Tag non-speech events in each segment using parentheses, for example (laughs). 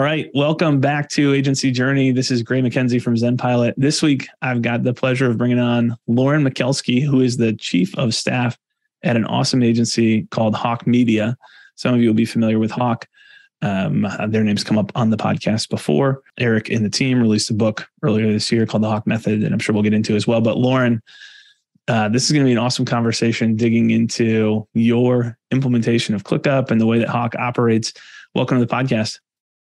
All right. Welcome back to Agency Journey. This is Gray MacKenzie from ZenPilot. This week, I've got the pleasure of bringing on Lauren Mikulski, who is the chief of staff at an awesome agency called Hawk Media. Some of you will be familiar with Hawk. Um, their names come up on the podcast before. Eric and the team released a book earlier this year called The Hawk Method, and I'm sure we'll get into as well. But Lauren, uh, this is going to be an awesome conversation digging into your implementation of ClickUp and the way that Hawk operates. Welcome to the podcast.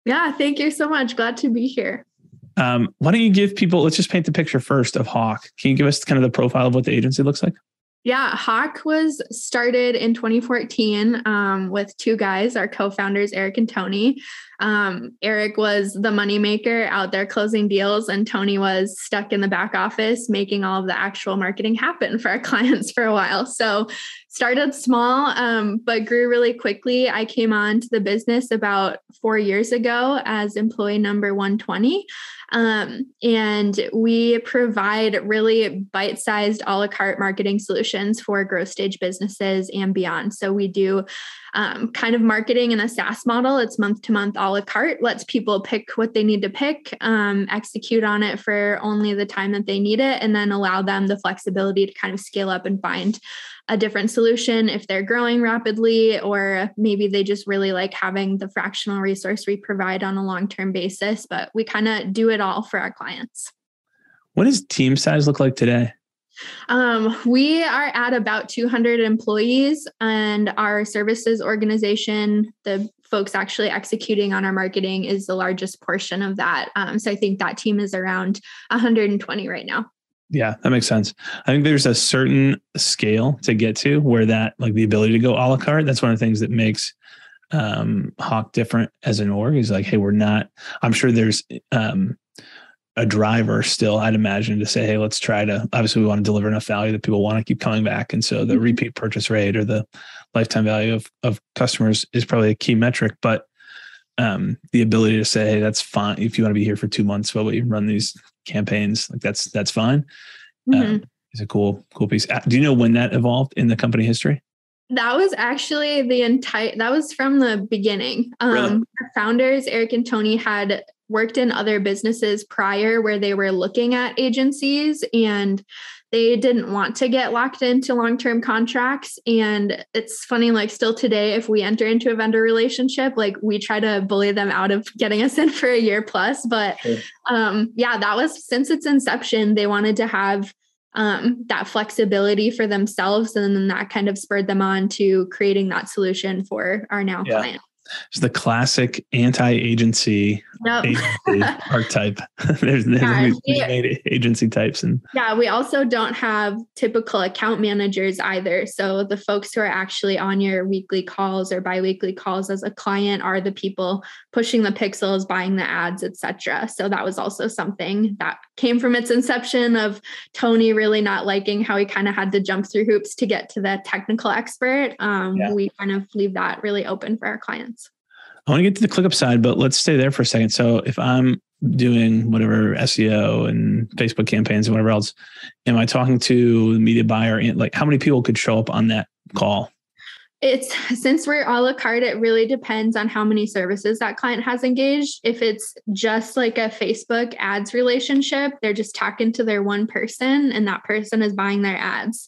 Yeah, thank you so much. Glad to be here. Um, why don't you give people, let's just paint the picture first of Hawk. Can you give us kind of the profile of what the agency looks like? Yeah, Hawk was started in 2014 um, with two guys, our co-founders Eric and Tony. Um, Eric was the moneymaker out there closing deals, and Tony was stuck in the back office making all of the actual marketing happen for our (laughs) clients for a while. So started small, um, but grew really quickly. I came on to the business about four years ago as employee number 120. Um, and we provide really bite sized a la carte marketing solutions for growth stage businesses and beyond. So we do um, kind of marketing in a SaaS model. It's month to month a la carte, lets people pick what they need to pick, um, execute on it for only the time that they need it, and then allow them the flexibility to kind of scale up and find a different solution if they're growing rapidly, or maybe they just really like having the fractional resource we provide on a long term basis. But we kind of do it all for our clients. What does team size look like today? Um, we are at about 200 employees, and our services organization, the folks actually executing on our marketing, is the largest portion of that. Um, so I think that team is around 120 right now. Yeah, that makes sense. I think there's a certain scale to get to where that, like the ability to go a la carte, that's one of the things that makes um, Hawk different as an org. Is like, hey, we're not. I'm sure there's um, a driver still. I'd imagine to say, hey, let's try to. Obviously, we want to deliver enough value that people want to keep coming back, and so the mm-hmm. repeat purchase rate or the lifetime value of of customers is probably a key metric. But um, the ability to say, hey, that's fine. If you want to be here for two months while we run these campaigns, like that's that's fine. Mm-hmm. Um, it's a cool cool piece. Uh, do you know when that evolved in the company history? That was actually the entire. That was from the beginning. Um, really? Our founders, Eric and Tony, had worked in other businesses prior where they were looking at agencies and they didn't want to get locked into long-term contracts and it's funny like still today if we enter into a vendor relationship like we try to bully them out of getting us (laughs) in for a year plus but sure. um yeah that was since its inception they wanted to have um, that flexibility for themselves and then that kind of spurred them on to creating that solution for our now yeah. client it's the classic anti-agency agency (laughs) archetype. (laughs) there's there's yeah, we, agency types and yeah, we also don't have typical account managers either. So the folks who are actually on your weekly calls or biweekly calls as a client are the people pushing the pixels, buying the ads, etc. So that was also something that came from its inception of Tony really not liking how he kind of had to jump through hoops to get to the technical expert. Um, yeah. We kind of leave that really open for our clients. I want to get to the ClickUp side, but let's stay there for a second. So if I'm doing whatever SEO and Facebook campaigns and whatever else, am I talking to the media buyer? Like how many people could show up on that call? It's since we're a la carte, it really depends on how many services that client has engaged. If it's just like a Facebook ads relationship, they're just talking to their one person and that person is buying their ads.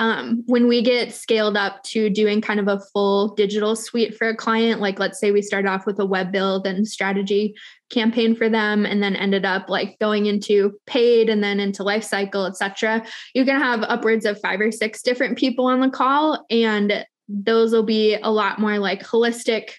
Um, when we get scaled up to doing kind of a full digital suite for a client, like let's say we start off with a web build and strategy campaign for them and then ended up like going into paid and then into life cycle, et cetera, you're going to have upwards of five or six different people on the call. And those will be a lot more like holistic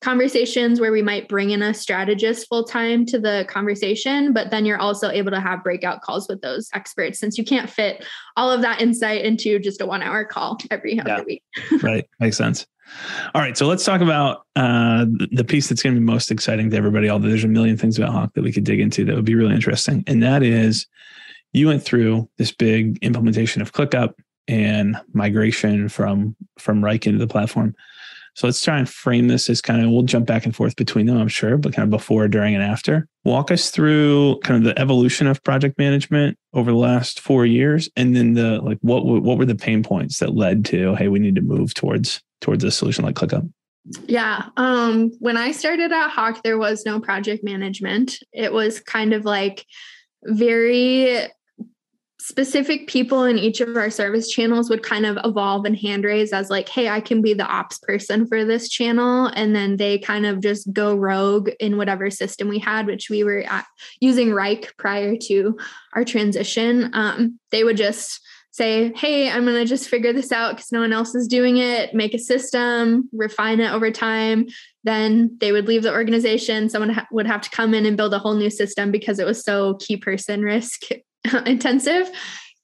conversations where we might bring in a strategist full time to the conversation, but then you're also able to have breakout calls with those experts since you can't fit all of that insight into just a one hour call every other week. (laughs) right. Makes sense. All right. So let's talk about uh, the piece that's going to be most exciting to everybody. Although there's a million things about Hawk that we could dig into that would be really interesting. And that is you went through this big implementation of ClickUp and migration from from Wrike into the platform. So let's try and frame this as kind of we'll jump back and forth between them, I'm sure, but kind of before, during, and after. Walk us through kind of the evolution of project management over the last four years, and then the like what what were the pain points that led to hey we need to move towards towards a solution like ClickUp. Yeah. Um, when I started at Hawk, there was no project management. It was kind of like very specific people in each of our service channels would kind of evolve and hand raise as like hey i can be the ops person for this channel. And then they kind of just go rogue in whatever system we had which we were using Wrike prior to our transition. Um, they would just say hey i'm going to just figure this out because no one else is doing it. Make a system refine it over time. Then they would leave the organization. Someone ha- would have to come in and build a whole new system because it was so key person risk (laughs) (laughs) intensive.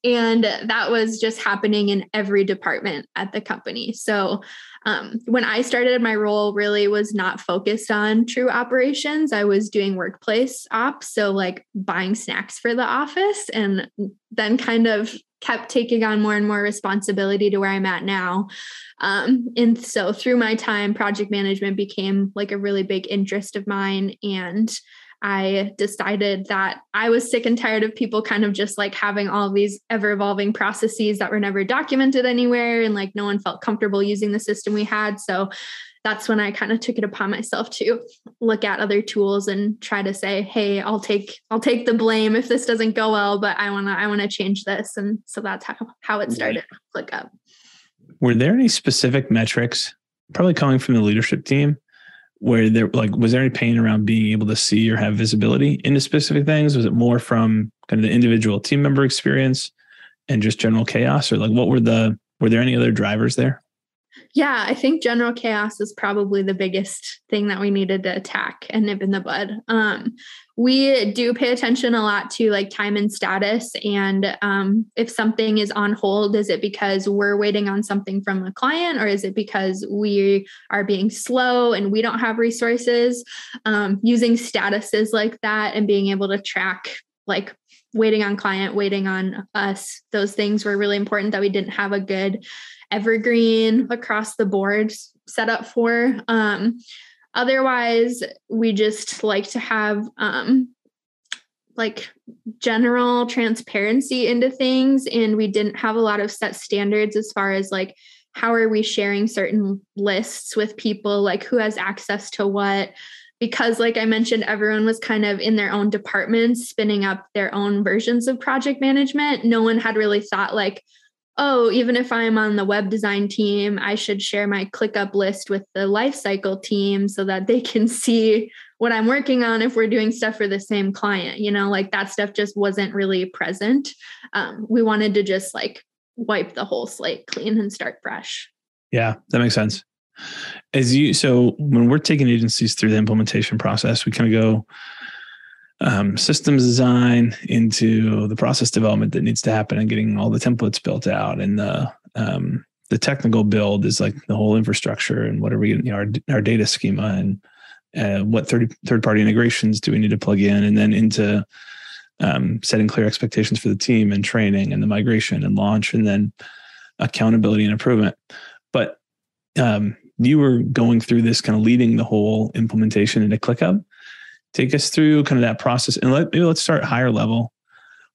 And that was just happening in every department at the company. So um, when I started, my role really was not focused on true operations. I was doing workplace ops, so like buying snacks for the office, and then kind of kept taking on more and more responsibility to where I'm at now. Um, and so through my time, project management became like a really big interest of mine. And I decided that I was sick and tired of people kind of just like having all these ever evolving processes that were never documented anywhere and like no one felt comfortable using the system we had. So that's when I kind of took it upon myself to look at other tools and try to say, "Hey, I'll take I'll take the blame if this doesn't go well, but I want to I want to change this." And so that's how how it started. ClickUp. Were there any specific metrics, probably coming from the leadership team, where there like was there any pain around being able to see or have visibility into specific things? Was it more from kind of the individual team member experience and just general chaos? Or like what were the were there any other drivers there? Yeah, I think general chaos is probably the biggest thing that we needed to attack and nip in the bud. Um, we do pay attention a lot to like time and status. And um, if something is on hold, is it because we're waiting on something from a client or is it because we are being slow and we don't have resources? Um, using statuses like that and being able to track like waiting on client, waiting on us, those things were really important that we didn't have a good evergreen across the board set up for. Um, otherwise, we just like to have um, like general transparency into things, and we didn't have a lot of set standards as far as like how are we sharing certain lists with people, like who has access to what. Because, like I mentioned, everyone was kind of in their own departments, spinning up their own versions of project management. No one had really thought, like, oh, even if I'm on the web design team, I should share my ClickUp list with the lifecycle team so that they can (laughs) see what I'm working on if we're doing stuff for the same client. You know, like that stuff just wasn't really present. Um, we wanted to just like wipe the whole slate clean and start fresh. Yeah, that makes sense. As you, so when we're taking agencies through the implementation process, we kind of go, um, systems design into the process development that needs to happen and getting all the templates built out and the um, the technical build is like the whole infrastructure and what are we know, our our data schema and uh, what third third party integrations do we need to plug in and then into um, setting clear expectations for the team and training and the migration and launch and then accountability and improvement. But um, you were going through this kind of leading the whole implementation into ClickUp take us through kind of that process and let maybe let's start higher level.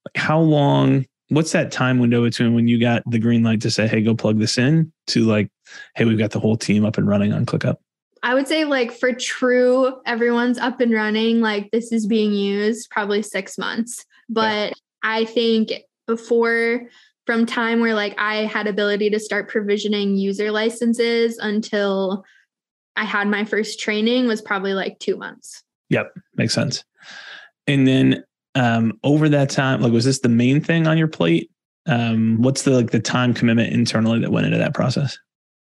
Like how long what's that time window between when you got the green light to say hey go plug this in to like hey we've got the whole team up and running on clickup i would say like for true everyone's up and running like this is being used probably six months. But yeah. i think before from time where like i had ability to start provisioning user licenses until i had my first training was probably like two months Yep, makes sense. And then um, over that time, like, was this the main thing on your plate? Um, what's the like the time commitment internally that went into that process?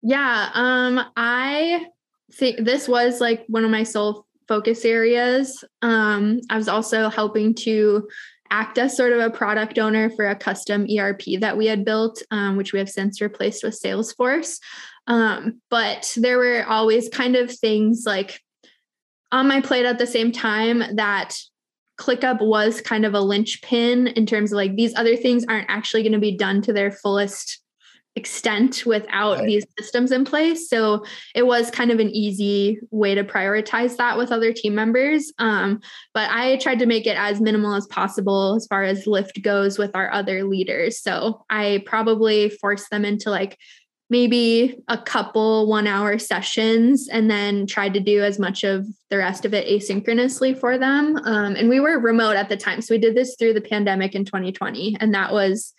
Yeah, um, I think this was like one of my sole focus areas. Um, I was also helping to act as sort of a product owner for a custom ERP that we had built, um, which we have since replaced with Salesforce. Um, but there were always kind of things like on my plate at the same time that ClickUp was kind of a linchpin in terms of like these other things aren't actually going to be done to their fullest extent without right. these systems in place. So it was kind of an easy way to prioritize that with other team members. Um, but I tried to make it as minimal as possible as far as lift goes with our other leaders. So I probably forced them into like maybe a couple one hour sessions and then tried to do as much of the rest of it asynchronously for them. Um, and we were remote at the time. So we did this through the pandemic in 2020. And that was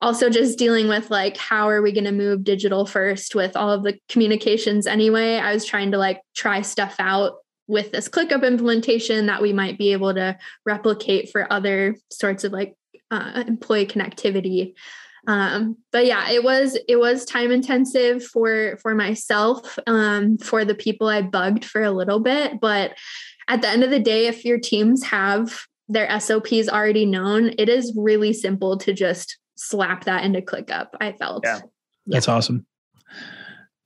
also just dealing with like, how are we going to move digital first with all of the communications anyway? I was trying to like try stuff out with this ClickUp implementation that we might be able to replicate for other sorts of like uh, employee connectivity um, but yeah it was it was time intensive for for myself um, for the people i bugged for a little bit. But at the end of the day if your teams have their sops already known it is really simple to just slap that into clickup i felt. Yeah. That's awesome.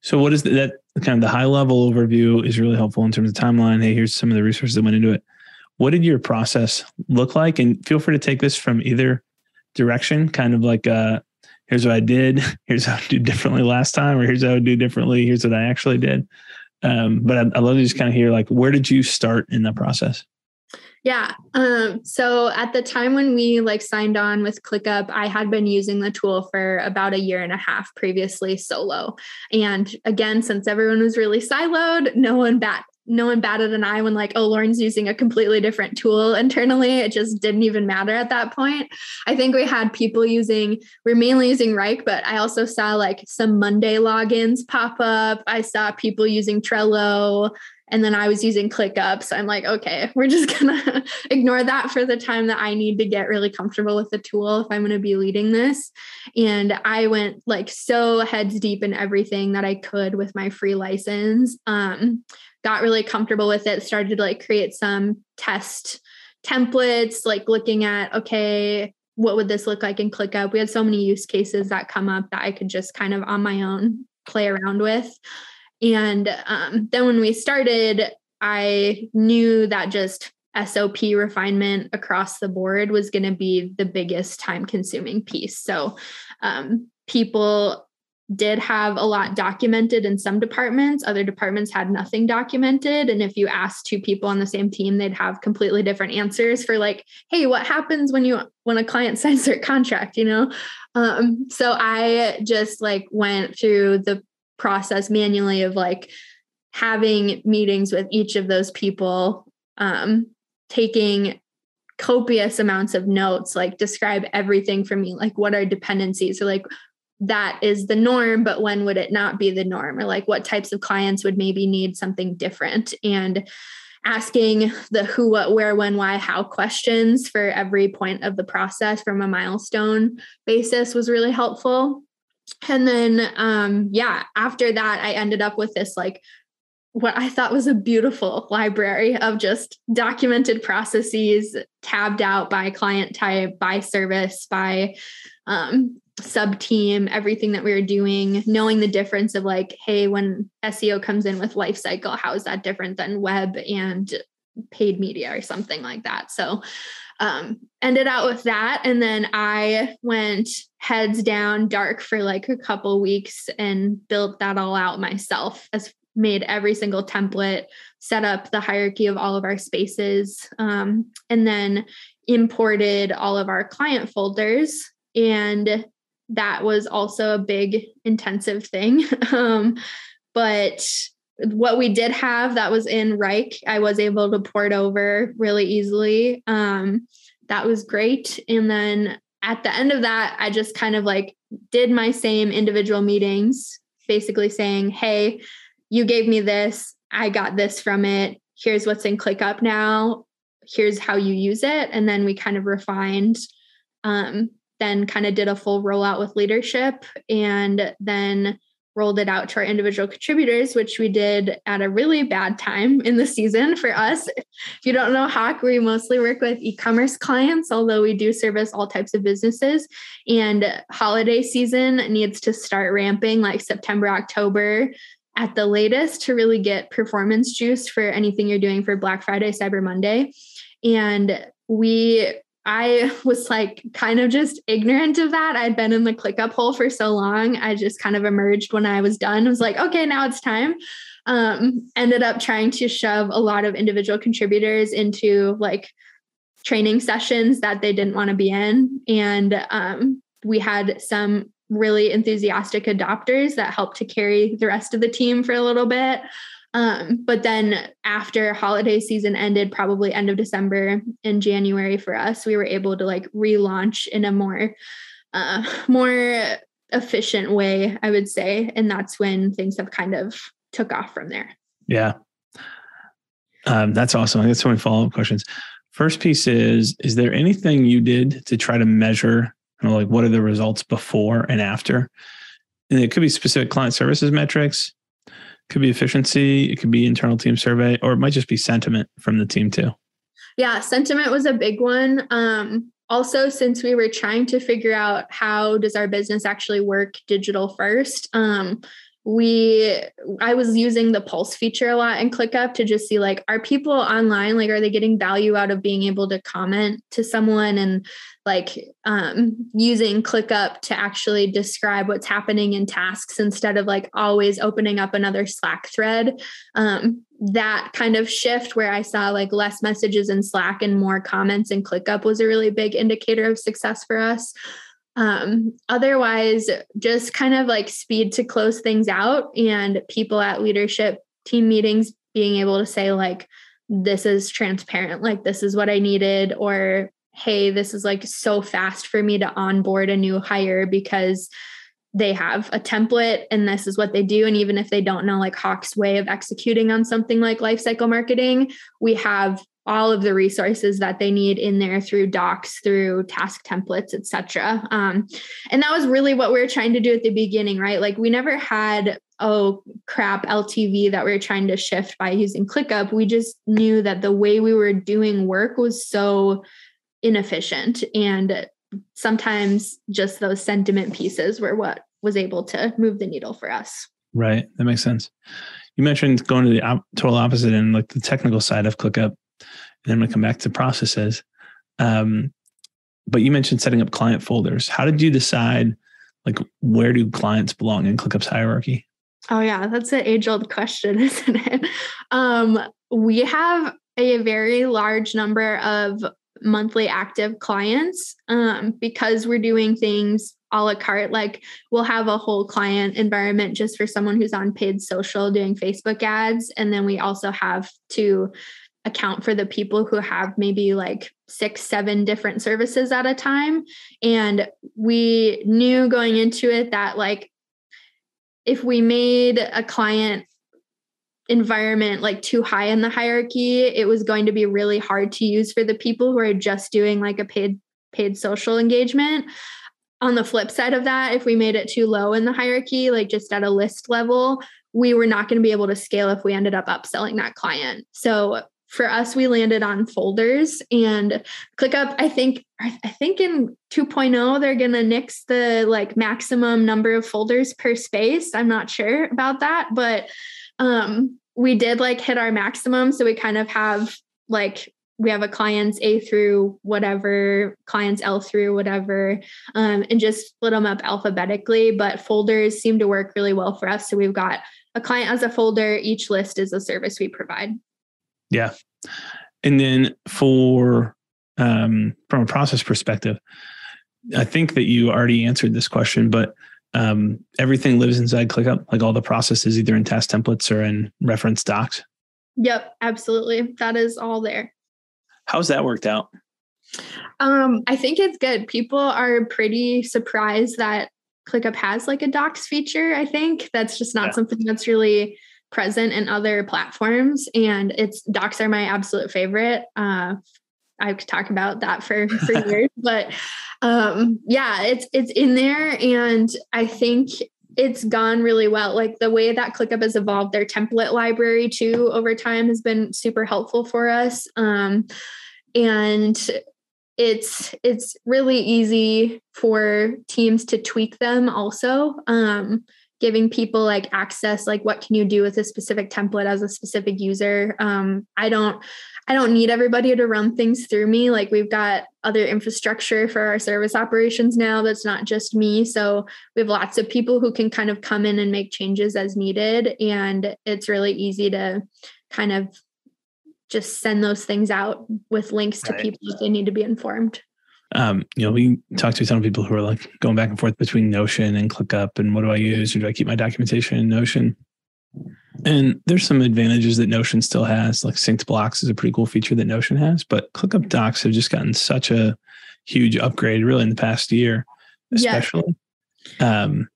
So what is the, that kind of the high level overview is really helpful in terms of timeline. Hey here's some of the resources that went into it. What did your process look like? And feel free to take this from either direction kind of like uh here's what I did, (laughs) here's how I do differently last time, or here's how I do differently, here's what I actually did. Um, but I, I love to just kind of hear like, where did you start in the process? Yeah. Um, so at the time when we like signed on with ClickUp, I had been using the tool for about a year and a half previously solo. And again, since everyone was really siloed, no one bat no one batted an eye when like oh lauren's using a completely different tool internally it just didn't even matter at that point. I think we had people using we're mainly using Wrike but i also saw like some monday logins pop up. I saw people using trello and then i was using clickup so i'm like okay we're just (laughs) gonna ignore that for the time that i need to get really comfortable with the tool if i'm going to be leading this and i went like so heads deep in everything that i could with my free license um got really comfortable with it, started to like create some test templates, like looking at, okay, what would this look like in ClickUp? We had so many use cases that come up that I could just kind of on my own play around with. And um, then when we started, I knew that just SOP refinement across the board was going to be the biggest time consuming piece. So um, people did have a lot documented in some departments. Other departments had nothing documented. And if you asked two people on the same team, they'd have completely different answers for like, hey, what happens when you when a client (laughs) signs their contract, you know? Um, so I just like went through the process manually of like having meetings with each of those people, um, taking copious amounts of notes like describe everything for me like what are dependencies or like that is the norm, but when would it not be the norm? Or like what types of clients would maybe need something different? And asking the who, what, where, when, why, how questions for every point of the process from a milestone basis was really helpful. And then, um, yeah, after that, I ended up with this like what I thought was a beautiful library of just documented processes tabbed out by client type, by service, by um, sub team, everything that we were doing, knowing the difference of like, hey, when SEO comes in with life cycle, how is that different than web and paid media or something like that? So um ended out with that and then i went heads down dark for like a couple weeks and built that all out myself as made every single template set up the hierarchy of all of our spaces um, and then imported all of our client folders and that was also a big intensive thing. (laughs) um, but what we did have that was in Wrike, I was able to port over really easily. Um, that was great. And then at the end of that, I just kind of like did my same individual meetings, basically saying, Hey, you gave me this. I got this from it. Here's what's in ClickUp now. Here's how you use it. And then we kind of refined um, then kind of did a full rollout with leadership and then rolled it out to our individual contributors, which we did at a really bad time in the season for us. If you don't know Hawk, we mostly work with e commerce clients, although we do service all types of businesses. And holiday season needs to start ramping like September, October at the latest to really get performance juice for anything you're doing for Black Friday, Cyber Monday. And we I (laughs) was like kind of just ignorant of that. I'd been in the ClickUp hole for so long. I just kind of emerged when I was done. I was like, okay, now it's time. Um, ended up trying to shove a lot of individual contributors into like training sessions that they didn't want to be in. And um, we had some really enthusiastic adopters that helped to carry the rest of the team for a little bit. Um, but then after holiday season ended, probably end of December and January for us, we were able to like relaunch in a more uh, (laughs) more efficient way, I would say, and that's when things have kind of took off from there. Yeah, um, that's awesome. I got so many follow up questions. First piece is: Is there anything you did to try to measure, you know, like what are the results before and after? And it could be specific client services metrics could be efficiency, it could be internal team survey, or it might just be sentiment from the team too. Yeah, sentiment was a big one. Um, also, since we were trying to figure out how does our business actually work digital first, um, we i was using the pulse feature a lot in clickup to just see like are people online? Like are they getting value out of being able to comment to someone? And like um, using clickup to actually describe what's happening in tasks instead of like always opening up another slack thread. Um, that kind of shift where i saw like less messages in slack and more comments in clickup was a really big indicator of success for us um, otherwise, just kind of like speed to close things out and people at leadership team meetings being able to say, like, this is transparent, like, this is what I needed, or hey, this is like so fast for me to onboard a new hire because they have a template and this is what they do. And even if they don't know like Hawk's way of executing on something like lifecycle marketing, we have all of the resources that they need in there through docs through task templates etc um, and that was really what we were trying to do at the beginning right? Like we never had oh crap ltv that we were trying to shift by using clickup. We just knew that the way we were doing work was so inefficient and sometimes just those sentiment pieces were what was able to move the needle for us. Right. That makes sense. You mentioned going to the op- total opposite and like the technical side of clickup then I'm going to come back to processes. Um, but you mentioned setting up client folders. How did you decide, like, where do clients belong in ClickUp's hierarchy? Oh yeah, that's an age-old question, (laughs) isn't it? Um, we have a very large number of monthly active clients um, because we're doing things a la carte. Like we'll have a whole client environment just for someone who's on paid social doing Facebook ads. And then we also have to account for the people who have maybe like six, seven different services at a time. And we knew going into it that like if we made a client environment like too high in the hierarchy, it was going to be really hard to use for the people who are just doing like a paid paid social engagement. On the flip side of that, if we made it too low in the hierarchy, like just at a list level, we were not going to be able to scale if we ended up upselling that client. So for us we landed on folders and clickup i think i think in 2.0 they're going to nix the like maximum number of folders per space. I'm not sure about that but um we did like hit our maximum. So we kind of have like we have a clients a through whatever clients l through whatever um, and just split them up alphabetically but folders seem to work really well for us. So we've got a client as a folder. Each list is a service we provide yeah. And then for um, from a process perspective, I think that you already answered this question, but um, everything lives inside ClickUp, like all the processes either in task templates or in reference docs. Yep, absolutely. That is all there. How's that worked out? Um, I think it's good. People are pretty surprised that ClickUp has like a docs feature. I think that's just not yeah. something that's really present in other platforms and it's docs are my absolute favorite. Uh, i could talk about that for for (laughs) years but um yeah it's it's in there and i think it's gone really well. Like the way that clickup has evolved their template library too over time has been super helpful for us. Um and it's it's really easy for teams to tweak them also. Um giving people like access like what can you do with a specific template as a specific user? Um, i don't i don't need everybody to run things through me. Like we've got other infrastructure for our service operations now that's not just me. So we have lots of people who can kind of come in and make changes as needed. And it's really easy to kind of just send those things out with links to right. people if they need to be informed um, you know, we talk to a ton of people who are like going back and forth between Notion and ClickUp and what do I use or do I keep my documentation in Notion? And there's some advantages that Notion still has, like synced blocks is a pretty cool feature that Notion has, but ClickUp Docs have just gotten such a huge upgrade really in the past year, especially. Yeah. Um,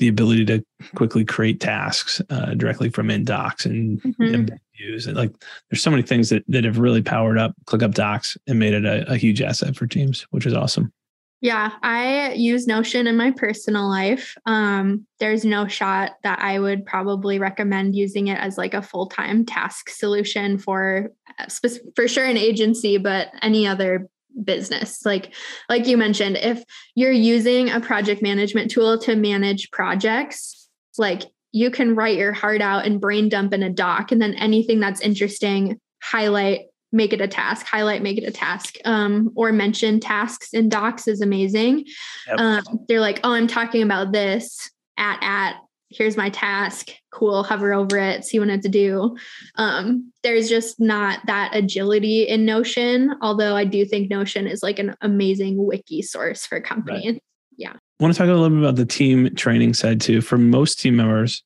the ability to quickly create tasks uh, directly from in docs and, mm-hmm. and use it. Like there's so many things that that have really powered up ClickUp Docs and made it a, a huge asset for teams, which is awesome. Yeah, I use Notion in my personal life. Um, there's no shot that I would probably recommend using it as like a full time task solution for uh, for sure an agency, but any other business like like you mentioned if you're using a project management tool to manage projects like you can write your heart out and brain dump in a doc and then anything that's interesting highlight make it a task highlight make it a task. Um, or mention tasks in docs is amazing. Yep. um, they're like oh i'm talking about this at at here's my task cool hover over it see what I have to do. Um, there's just not that agility in notion although i do think notion is like an amazing wiki source for companies right. yeah want to talk a little bit about the team training side too for most team members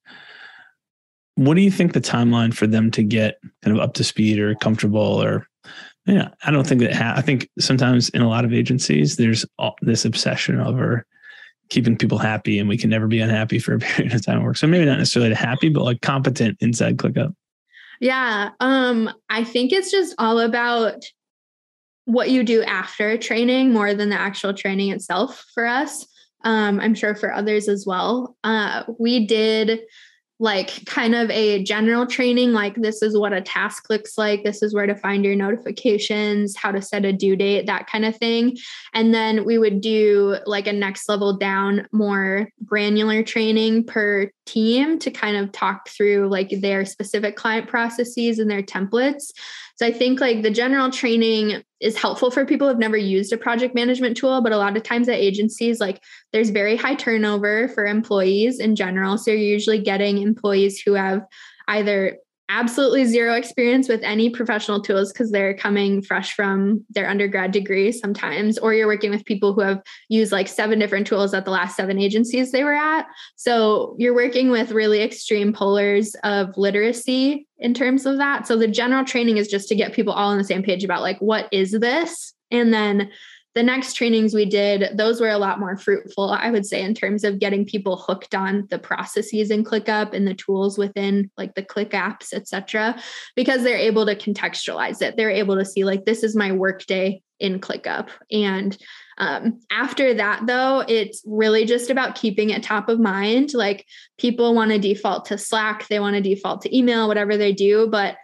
what do you think the timeline for them to get kind of up to speed or comfortable or yeah i don't think that ha- i think sometimes in a lot of agencies there's this obsession over keeping people happy and we can never be unhappy for a (laughs) period of time at work. So maybe not necessarily happy, but like competent inside ClickUp. Yeah. Um, I think it's just all about what you do after training more than the actual training itself for us. Um, I'm sure for others as well. Uh, we did like kind of a general training like this is what a task looks like this is where to find your notifications how to set a due date that kind of thing and then we would do like a next level down more granular training per team to kind of talk through like their specific client processes and their templates so I think like the general training is helpful for people who've never used a project management tool, but a lot of times at agencies, like there's very high turnover for employees in general. So you're usually getting employees who have either absolutely zero experience with any professional tools because they're coming fresh from their undergrad degree sometimes, or you're working with people who have used like seven different tools at the last seven agencies they were at. So you're working with really extreme polars of literacy in terms of that. So the general training is just to get people all on the same page about like, what is this? And then the next trainings we did those were a lot more fruitful i would say in terms of getting people hooked on the processes in clickup and the tools within like the ClickApps etc because they're able to contextualize it. They're able to see like this is my workday in clickup. And um, after that though it's really just about keeping it top of mind. Like people want to default to slack they want to default to email whatever they do but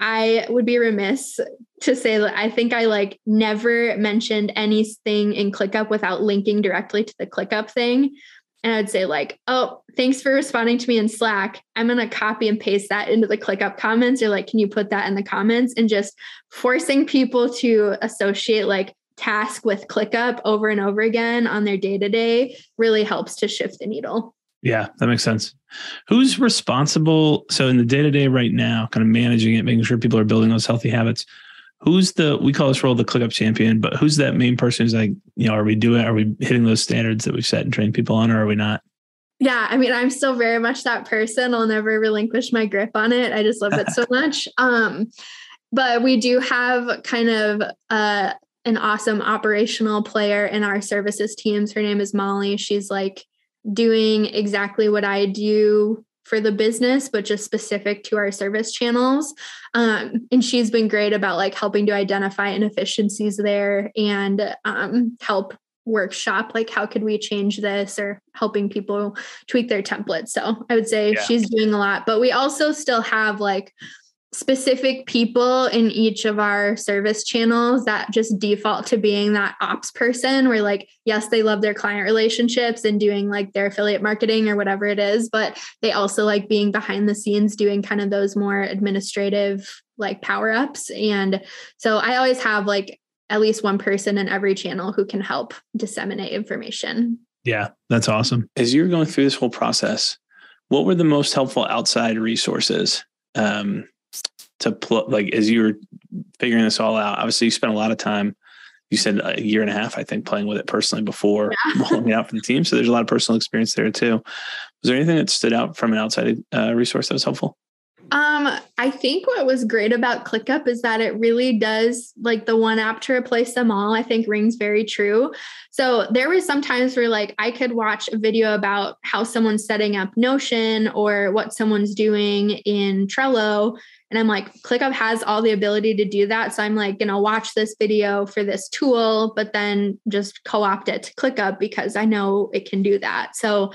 I would be remiss to say that I think I like never mentioned anything in ClickUp without linking directly to the ClickUp thing. And I'd say, like, oh, thanks for responding to me in Slack. I'm going to copy and paste that into the ClickUp comments. Or, like, can you put that in the comments? And just forcing people to associate like task with ClickUp over and over again on their day to day really helps to shift the needle. Yeah, that makes sense. Who's responsible? So in the day to day right now, kind of managing it, making sure people are building those healthy habits. Who's the we call this role the ClickUp champion, but who's that main person who's like, you know, are we doing are we hitting those standards that we've set and trained people on, or are we not? Yeah, I mean, I'm still very much that person. I'll never relinquish my grip on it. I just love it so (laughs) much. Um, but we do have kind of uh an awesome operational player in our services teams. Her name is Molly. She's like doing exactly what I do for the business, but just specific to our service channels. Um, and she's been great about like helping to identify inefficiencies there and um, help workshop like how could we change this or helping people tweak their templates so i would say yeah. she's doing a lot but we also still have like specific people in each of our service channels that just default to being that ops person. Where like yes they love their client relationships and doing like their affiliate marketing or whatever it is but they also like being behind the scenes doing kind of those more administrative like power ups and so i always have like at least one person in every channel who can help disseminate information. Yeah that's awesome. As you're going through this whole process what were the most helpful outside resources um, to pl- like as you were figuring this all out obviously you spent a lot of time you said a year and a half, I think, playing with it personally before yeah. (laughs) rolling it out for the team. So there's a lot of personal experience there too. Was there anything that stood out from an outside uh, resource that was helpful? Um, I think what was great about ClickUp is that it really does like the one app to replace them all. I think rings very true. So there was some times where like I could watch a video about how someone's setting up Notion or what someone's doing in Trello. And I'm like, ClickUp has all the ability to do that. So I'm like, gonna watch this video for this tool, but then just co-opt it to ClickUp because I know it can do that. So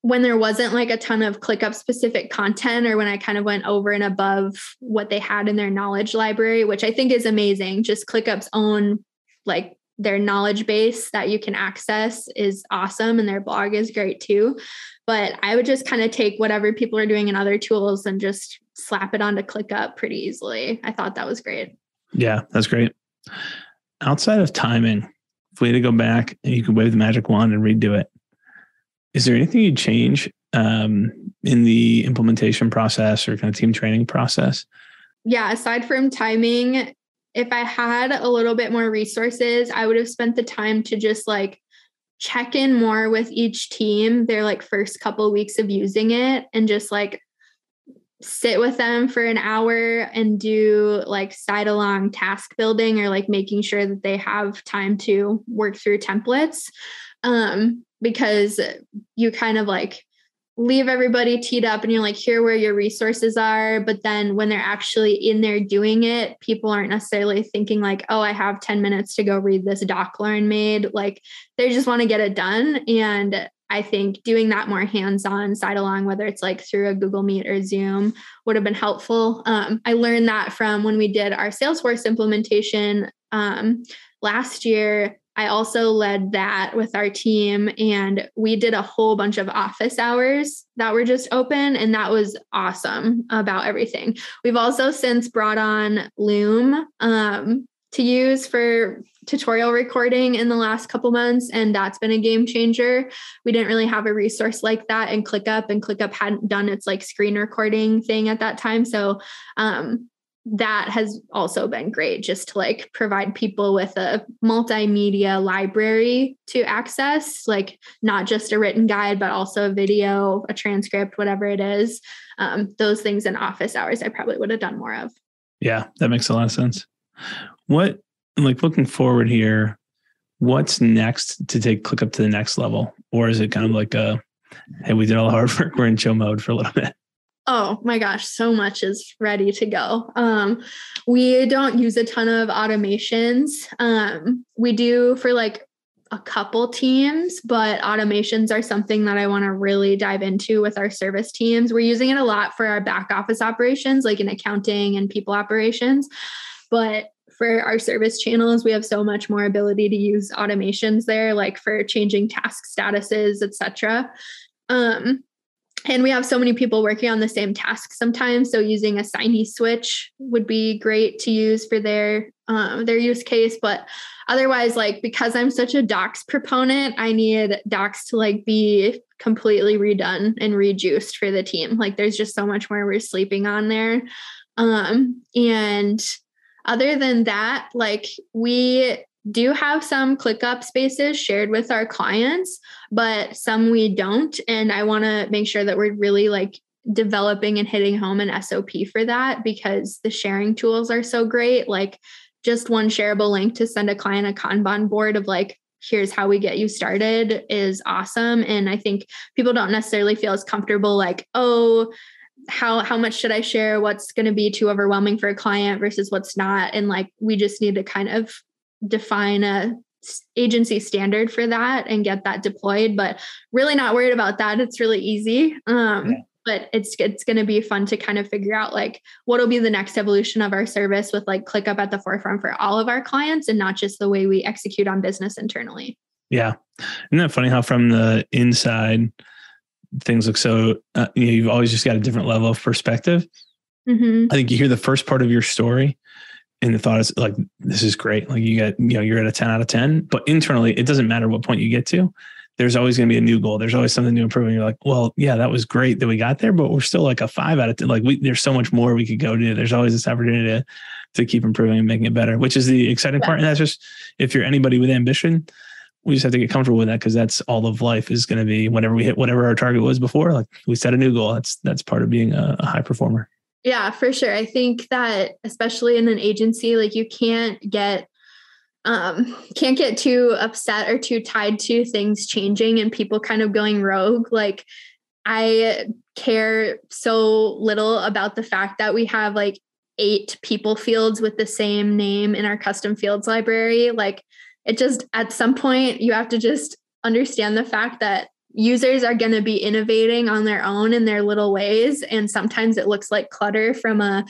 when there wasn't like a ton of ClickUp specific content or when I kind of went over and above what they had in their knowledge library, which I think is amazing, just ClickUp's own like their knowledge base that you can access is awesome and their blog is great too. But I would just kind of take whatever people are doing in other tools and just slap it onto ClickUp pretty easily. I thought that was great. Yeah, that's great. Outside of timing, if we had to go back and you could wave the magic wand and redo it, is there anything you'd change um, in the implementation process or kind of team training process? Yeah, aside from timing, if I had a little bit more resources, I would have spent the time to just like check in more with each team their like first couple weeks of using it and just like sit with them for an hour and do like side along task building or like making sure that they have time to work through templates um because you kind of like leave everybody teed up and you're like here where your resources are but then when they're actually in there doing it people aren't necessarily thinking like oh i have 10 minutes to go read this doc lauren made like they just want to get it done and i think doing that more hands-on side along whether it's like through a google meet or zoom would have been helpful um, i learned that from when we did our salesforce implementation um, last year I also led that with our team, and we did a whole bunch of office hours that were just open, and that was awesome about everything. We've also since brought on Loom um, to use for tutorial recording in the last couple months, and that's been a game changer. We didn't really have a resource like that in ClickUp, and ClickUp hadn't done its like screen recording thing at that time, so um, that has also been great just to like provide people with a multimedia library to access like not just a written guide but also a video a transcript whatever it is. Um, those things in office hours i probably would have done more of. Yeah that makes a lot of sense. What like looking forward here what's next to take ClickUp to the next level or is it kind of like a hey we did all the hard work we're in chill mode for a little bit Oh my gosh, so much is ready to go. Um, we don't use a ton of automations. Um, we do for like a couple teams, but automations are something that I want to really dive into with our service teams. We're using it a lot for our back office operations, like in accounting and people operations. But for our service channels, we have so much more ability to use automations there, like for changing task statuses, etc. Um, and we have so many people working on the same task sometimes so using a signy switch would be great to use for their um, their use case but otherwise like because i'm such a docs proponent i need docs to like be completely redone and rejuiced for the team like there's just so much more we're sleeping on there um and other than that like we do have some ClickUp spaces shared with our clients, but some we don't. And I want to make sure that we're really like developing and hitting home an SOP for that because the sharing tools are so great. Like just one shareable link to send a client a Kanban board of like, here's how we get you started is awesome. And I think people don't necessarily feel as comfortable like, oh, how how much should I share? What's going to be too overwhelming for a client versus what's not? And like we just need to kind of define a agency standard for that and get that deployed but really not worried about that it's really easy um, yeah. but it's it's going to be fun to kind of figure out like what will be the next evolution of our service with like ClickUp at the forefront for all of our clients and not just the way we execute on business internally yeah isn't that funny how from the inside things look so uh, you know you've always just got a different level of perspective. Mm-hmm. i think you hear the first part of your story and the thought is like this is great. Like you get you know you're at a 10 out of 10 but internally it doesn't matter what point you get to. There's always going to be a new goal. There's always something to improve and you're like well yeah that was great that we got there but we're still like a five out of 10 like we there's so much more we could go to there's always this opportunity to to keep improving and making it better, which is the exciting yeah. part. And that's just if you're anybody with ambition, we just have to get comfortable with that because that's all of life is going to be whenever we hit whatever our target was before. Like we set a new goal. That's that's part of being a, a high performer. Yeah, for sure. I think that especially in an agency, like you can't get um, can't get too upset or too tied to things changing and people kind of going rogue. Like I care so little about the fact that we have like eight people fields with the same name in our custom fields library. Like it just at some point you have to just understand the fact that users are going to be innovating on their own in their little ways and sometimes it looks like clutter from a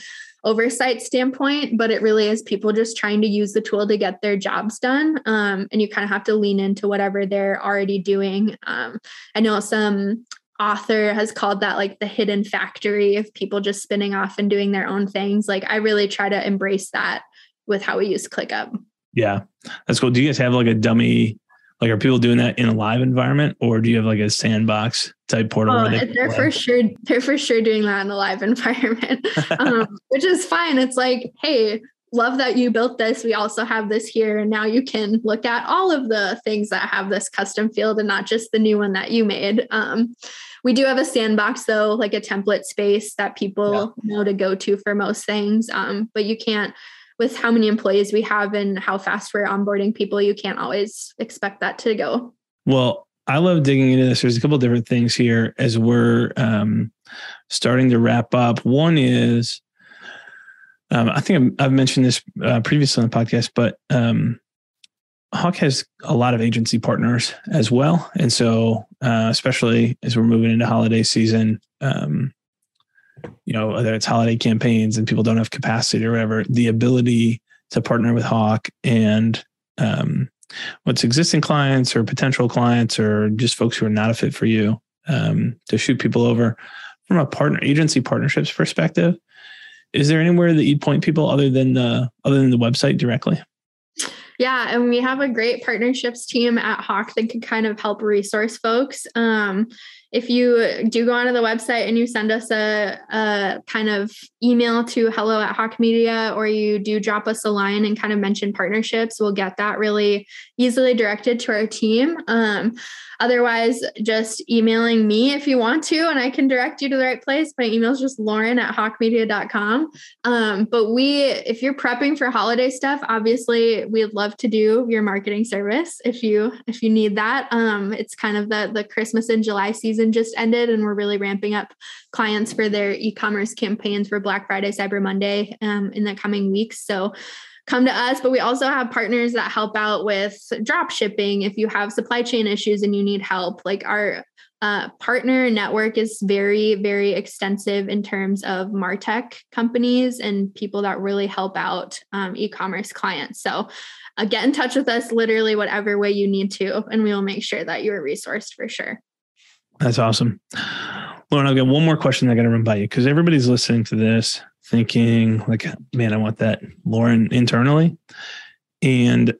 oversight standpoint but it really is people just trying to use the tool to get their jobs done um, and you kind of have to lean into whatever they're already doing um, i know some author has called that like the hidden factory of people just spinning off and doing their own things like i really try to embrace that with how we use clickup yeah that's cool do you guys have like a dummy like, are people doing that in a live environment, or do you have like a sandbox type portal? Oh, they they're for sure. They're for sure doing that in a live (laughs) environment, um, which is fine. It's like, hey, love that you built this. We also have this here, and now you can look at all of the things that have this custom field, and not just the new one that you made. Um, we do have a sandbox though, like a template space that people yeah. know to go to for most things. Um, but you can't with how many employees we have and how fast we're onboarding people, you can't always expect that to go. Well, I love digging into this. There's a couple different things here as we're um, starting to wrap up. One is, um, I think I've mentioned this uh, previously on the podcast, but um, Hawk has a lot of agency partners as well, and so uh, especially as we're moving into holiday season, um, you know, whether it's holiday campaigns and people don't have capacity or whatever, the ability to partner with Hawk and um, what's existing clients or potential clients or just folks who are not a fit for you um, to shoot people over from a partner agency partnerships perspective. Is there anywhere that you'd point people other than the other than the website directly? Yeah, and we have a great partnerships team at Hawk that can kind of help resource folks. Um, if you do go onto the website and you send us a, a, kind of email to hello at hawk media or you do drop us a line and kind of mention partnerships we'll get that really easily directed to our team. Um, otherwise just emailing me if you want to and i can direct you to the right place. My email is just lauren at hawkmedia.com um, but we if you're prepping for holiday stuff obviously we'd love to do your marketing service if you if you need that. Um, it's kind of the the christmas and july season just ended and we're really ramping up clients for their e-commerce campaigns for black friday cyber monday um, in the coming weeks so come to us. But we also have partners that help out with drop shipping if you have supply chain issues and you need help. Like our uh, partner network is very, very extensive in terms of Martech companies and people that really help out um, e commerce clients. So uh, get in touch with us literally whatever way you need to, and we will make sure that you're resourced for sure. That's awesome. Lauren, I've got one more question I got to run by you because everybody's listening to this thinking like, man, I want that Lauren internally. And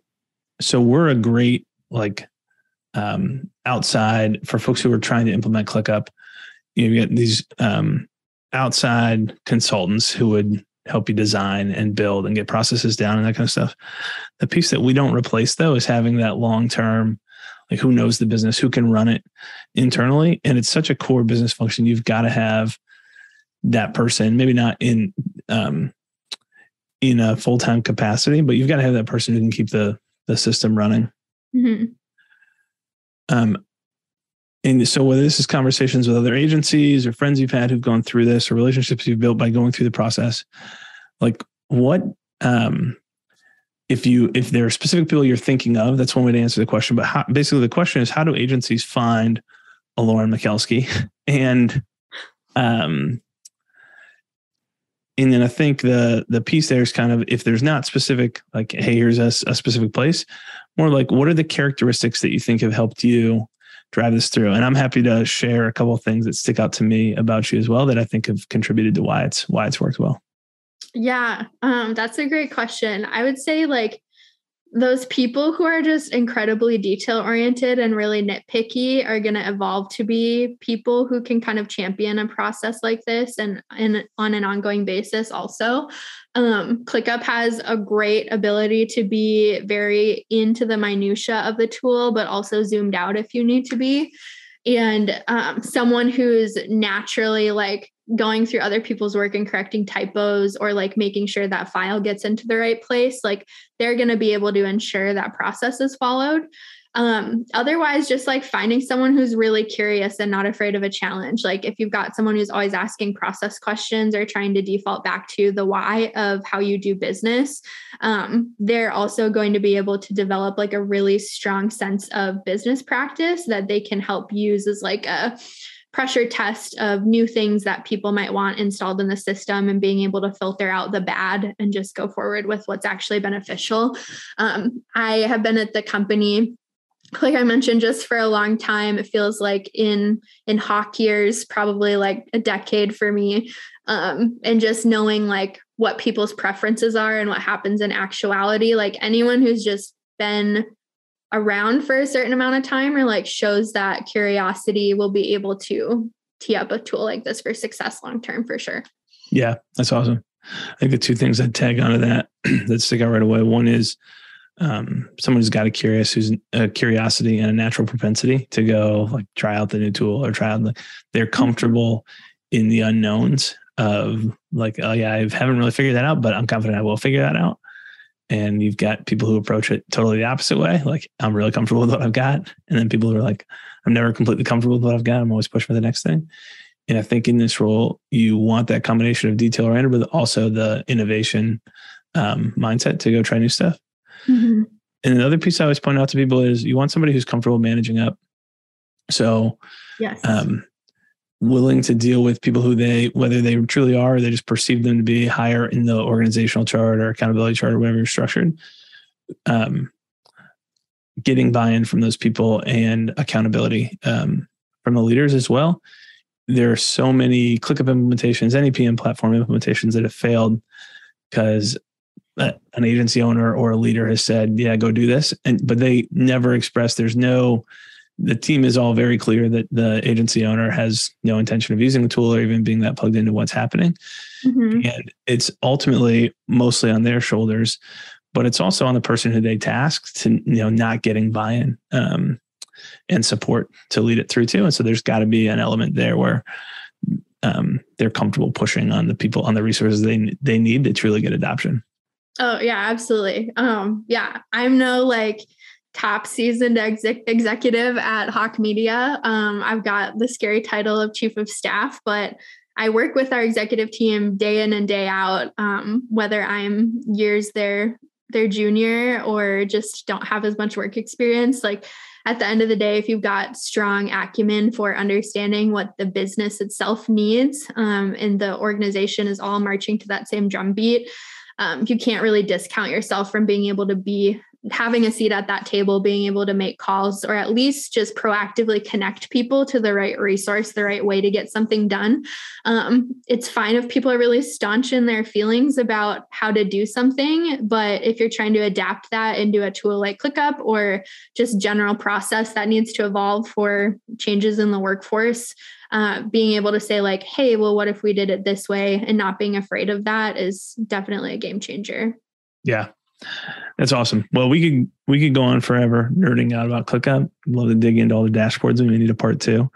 so we're a great like um, outside for folks who are trying to implement ClickUp. You, get these um, outside consultants who would help you design and build and get processes down and that kind of stuff. The piece that we don't replace though is having that long term, like who knows the business, who can run it internally. And it's such a core business function. You've got to have that person, maybe not in um, in a full time capacity, but you've got to have that person who can keep the the system running. Mm-hmm. Um, and so whether this is conversations with other agencies or friends you've had who've gone through this or relationships you've built by going through the process, like what um, if you if there are specific people you're thinking of, that's one way to answer the question. But how, basically, the question is how do agencies find a Lauren Michalski (laughs) and um, and then I think the the piece there is kind of if there's not specific like hey here's a, a specific place, more like what are the characteristics that you think have helped you drive this through? And I'm happy to share a couple of things that stick out to me about you as well that I think have contributed to why it's why it's worked well. Yeah, um, that's a great question. I would say like those people who are just incredibly detail oriented and really nitpicky are going to evolve to be people who can kind of champion a process like this and, and on an ongoing basis also um, clickup has a great ability to be very into the minutia of the tool but also zoomed out if you need to be and um, someone who's naturally like going through other people's work and correcting typos or like making sure that file gets into the right place like they're going to be able to ensure that process is followed. Um, otherwise just like finding someone who's really curious and not afraid of a challenge. Like if you've got someone who's always asking process questions or trying to default back to the why of how you do business um, they're also going to be able to develop like a really strong sense of business practice that they can help use as like a pressure test of new things that people might want installed in the system and being able to filter out the bad and just go forward with what's actually beneficial. Um, I have been at the company like I mentioned, just for a long time. It feels like in in hawk years, probably like a decade for me. Um, and just knowing like what people's preferences are and what happens in actuality. Like anyone who's just been around for a certain amount of time or like shows that curiosity will be able to tee up a tool like this for success long term for sure. Yeah, that's awesome. I think the two things that tag onto that (clears throat) that stick out right away. One is um, someone who's got a curious, who's a curiosity and a natural propensity to go like try out the new tool or try out. The, they're comfortable in the unknowns of like, oh yeah, I haven't really figured that out, but I'm confident I will figure that out and you've got people who approach it totally the opposite way like i'm really comfortable with what i've got. And then people who are like i'm never completely comfortable with what i've got. I'm always pushing for the next thing. And i think in this role you want that combination of detail oriented but also the innovation um, mindset to go try new stuff. Mm-hmm. and another piece i always point out to people is you want somebody who's comfortable managing up. So yes. um, willing to deal with people who they whether they truly are or they just perceive them to be higher in the organizational chart or accountability chart or whatever you're structured um, getting buy-in from those people and accountability um, from the leaders as well. There are so many clickup implementations any pm platform implementations that have failed because an agency owner or a leader has said yeah go do this. And but they never express there's no the team is all very clear that the agency owner has no intention of using the tool or even being that plugged into what's happening. Mm-hmm. And it's ultimately mostly on their shoulders, but it's also on the person who they task to, you know, not getting buy-in um, and support to lead it through too. And so there's got to be an element there where um, they're comfortable pushing on the people on the resources they they need to truly get adoption. Oh yeah, absolutely. Um, yeah, I'm no like top seasoned exec- executive at Hawk Media. Um, I've got the scary title of chief of staff, but I work with our executive team day in and day out, um, whether I'm years their their junior or just don't have as much work experience. Like at the end of the day, if you've got strong acumen for understanding what the business itself needs, um, and the organization is all marching to that same drumbeat, um, you can't really discount yourself from being able to be having a seat at that table, being able to make calls or at least just proactively connect people to the right resource, the right way to get something done. Um, it's fine if people are really staunch in their feelings about how to do something, but if you're trying to adapt that into a tool like ClickUp or just general process that needs to evolve for changes in the workforce, uh, being able to say like, hey, well, what if we did it this way, and not being afraid of that is definitely a game changer. Yeah, that's awesome. Well, we could we could go on forever nerding out about ClickUp. Love to dig into all the dashboards. We need a part two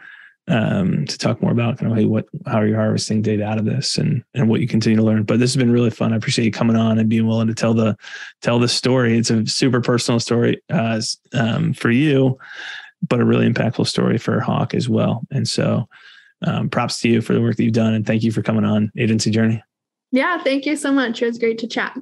um, to talk more about kind of hey, what how you're harvesting data out of this and and what you continue to learn. But this has been really fun. I appreciate you coming on and being willing to tell the tell the story. It's a super personal story uh, um, for you, but a really impactful story for Hawk as well. And so, um, props to you for the work that you've done, and thank you for coming on Agency Journey. Yeah, thank you so much. It was great to chat.